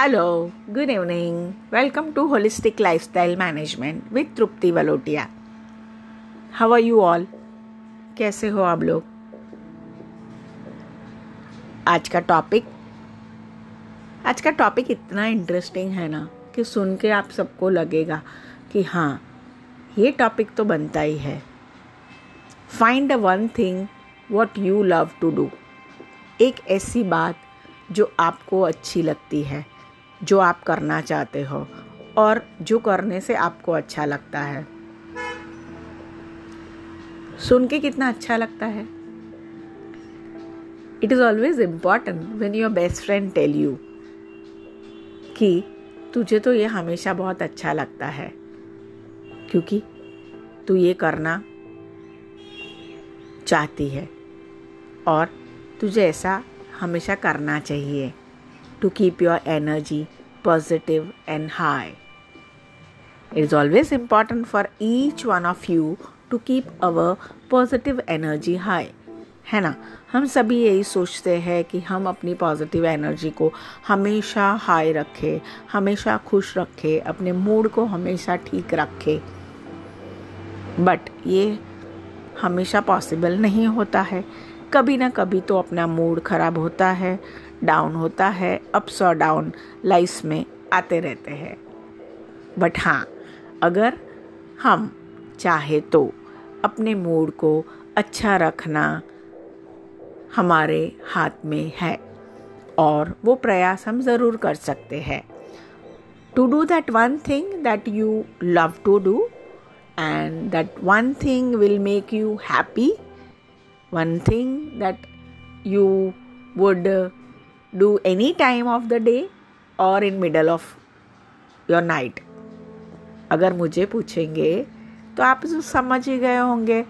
Hello, good evening. Welcome to Holistic Lifestyle Management with Trupti Valotia. How are you all? कैसे हो आप लोग आज का टॉपिक आज का टॉपिक इतना इंटरेस्टिंग है ना कि सुन के आप सबको लगेगा कि हाँ ये टॉपिक तो बनता ही है find the one thing what you love to do एक ऐसी बात जो आपको अच्छी लगती है जो आप करना चाहते हो और जो करने से आपको अच्छा लगता है। सुन के कितना अच्छा लगता है। It is always important when your best friend tell you कि तुझे तो ये हमेशा बहुत अच्छा लगता है, क्योंकि तू ये करना चाहती है और तुझे ऐसा हमेशा करना चाहिए। To keep your energy positive and high. It is always important for each one of you to keep our positive energy high. है ना हम सभी यही सोचते हैं कि हम अपनी पॉजिटिव एनर्जी को हमेशा हाई रखें हमेशा खुश रखें अपने मूड को हमेशा ठीक रखें बट ये हमेशा पॉसिबल नहीं होता है कभी ना कभी तो अपना मूड ख़राब होता है डाउन होता है अप्स और डाउन लाइफ में आते रहते हैं। बट हाँ अगर हम चाहे तो अपने मूड को अच्छा रखना हमारे हाथ में है और वो प्रयास हम ज़रूर कर सकते हैं। To do that one thing that you love to do and that one thing will make you happy one thing that you would do any time of the day और in middle of your night अगर मुझे पूछेंगे तो आप समझ ही गए होंगे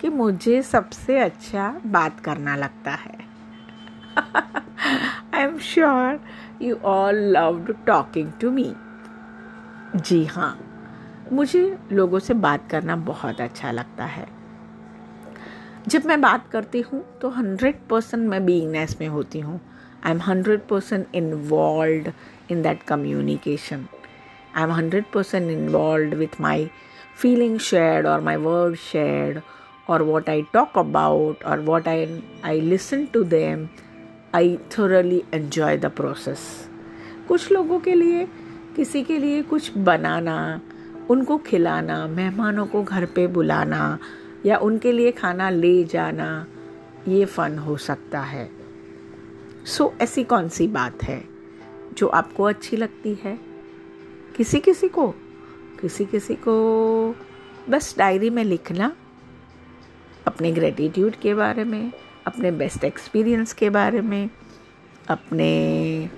कि मुझे सबसे अच्छा बात करना लगता है। I am sure you all loved talking to me जी हाँ मुझे लोगों से बात करना बहुत अच्छा लगता है। जब मैं बात करती हूँ तो हंड्रेड परसेंट मैं बीइंगनेस में होती हूँ। I'm 100% involved in that communication. I'm 100% involved with my feelings shared or my words shared or what I talk about or what I, I listen to them. I thoroughly enjoy the process. कुछ लोगों के लिए किसी के लिए कुछ बनाना उनको खिलाना मेहमानों को घर पे बुलाना या उनके लिए खाना ले जाना ये फ़न हो सकता है सो ऐसी कौन सी बात है जो आपको अच्छी लगती है? किसी किसी को, किसी किसी को बस डायरी में लिखना, अपने ग्रेटिट्यूड के बारे में, अपने बेस्ट एक्सपीरियंस के बारे में, अपने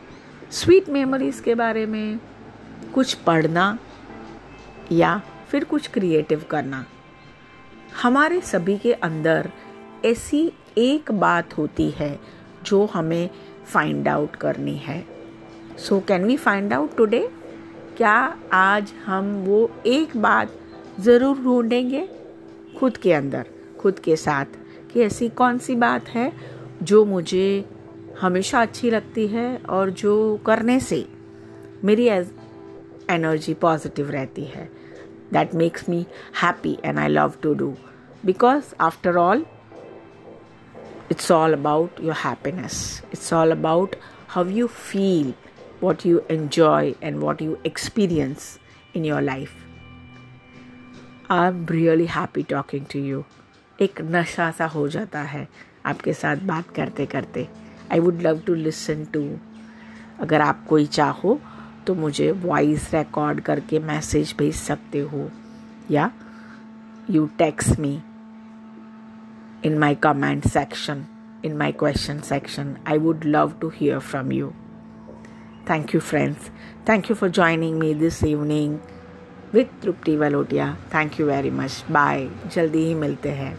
स्वीट मेमोरीज़ के बारे में, कुछ पढ़ना या फिर कुछ क्रिएटिव करना। हमारे सभी के अंदर ऐसी एक बात होती है जो हमें फाइंड आउट करनी है। So can we find out today क्या आज हम वो एक बात ज़रूर ढूंढेंगे खुद के अंदर, खुद के साथ, कि ऐसी कौन सी बात है जो मुझे हमेशा अच्छी लगती है और जो करने से मेरी एनर्जी पॉजिटिव रहती है। That makes me happy and I love to do because after all it's all about your happiness. It's all about how you feel, what you enjoy, and what you experience in your life. I'm really happy talking to you. एक नशा सा हो जाता है आपके साथ बात करते करते I would love to listen to अगर आप कोई चाहो तो मुझे वॉइस रिकॉर्ड करके मैसेज भेज सकते हो या you text me in my comment section, in my question section. I would love to hear from you. Thank you, friends. Thank you for joining me this evening with Trupti Valotia. Thank you very much. Bye. जल्दी ही मिलते हैं